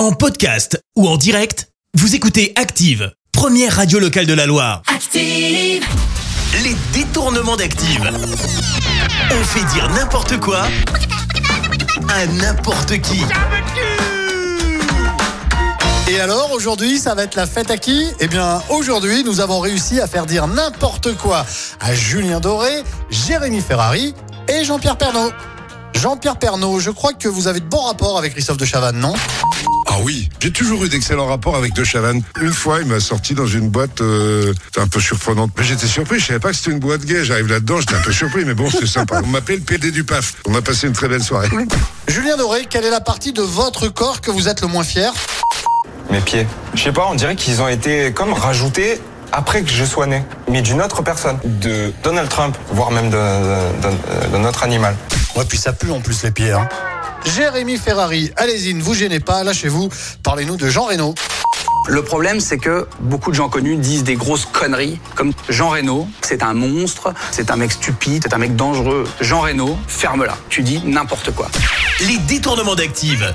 En podcast ou en direct, vous écoutez Active, première radio locale de la Loire. Active. Les détournements d'Active. On fait dire n'importe quoi à n'importe qui. Et alors, aujourd'hui, ça va être la fête à qui? Eh bien, aujourd'hui, nous avons réussi à faire dire n'importe quoi à Julien Doré, Jérémy Ferrari et Jean-Pierre Pernaud. Jean-Pierre Pernaud, je crois que vous avez de bons rapports avec Christophe de Chavannes, non? Oui, j'ai toujours eu d'excellents rapports avec De Chavannes. Une fois, il m'a sorti dans une boîte euh, un peu surprenante. Mais j'étais surpris, je savais pas que c'était une boîte gay. J'arrive là-dedans, j'étais un peu surpris, mais bon, c'est sympa. On m'appelait le PD du PAF. On a passé une très belle soirée. Julien Doré, quelle est la partie de votre corps que vous êtes le moins fier? Mes pieds. Je sais pas, on dirait qu'ils ont été comme rajoutés après que je sois né, mais d'une autre personne, de Donald Trump, voire même d'un notre animal. Ouais, puis ça pue en plus les pieds. Hein. Jérémy Ferrari, allez-y, ne vous gênez pas, lâchez-vous. Parlez-nous de Jean Reno. Le problème, c'est que beaucoup de gens connus disent des grosses conneries, comme Jean Reno, c'est un monstre, c'est un mec stupide, c'est un mec dangereux. Jean Reno, ferme-la. Tu dis n'importe quoi. Les détournements d'Active.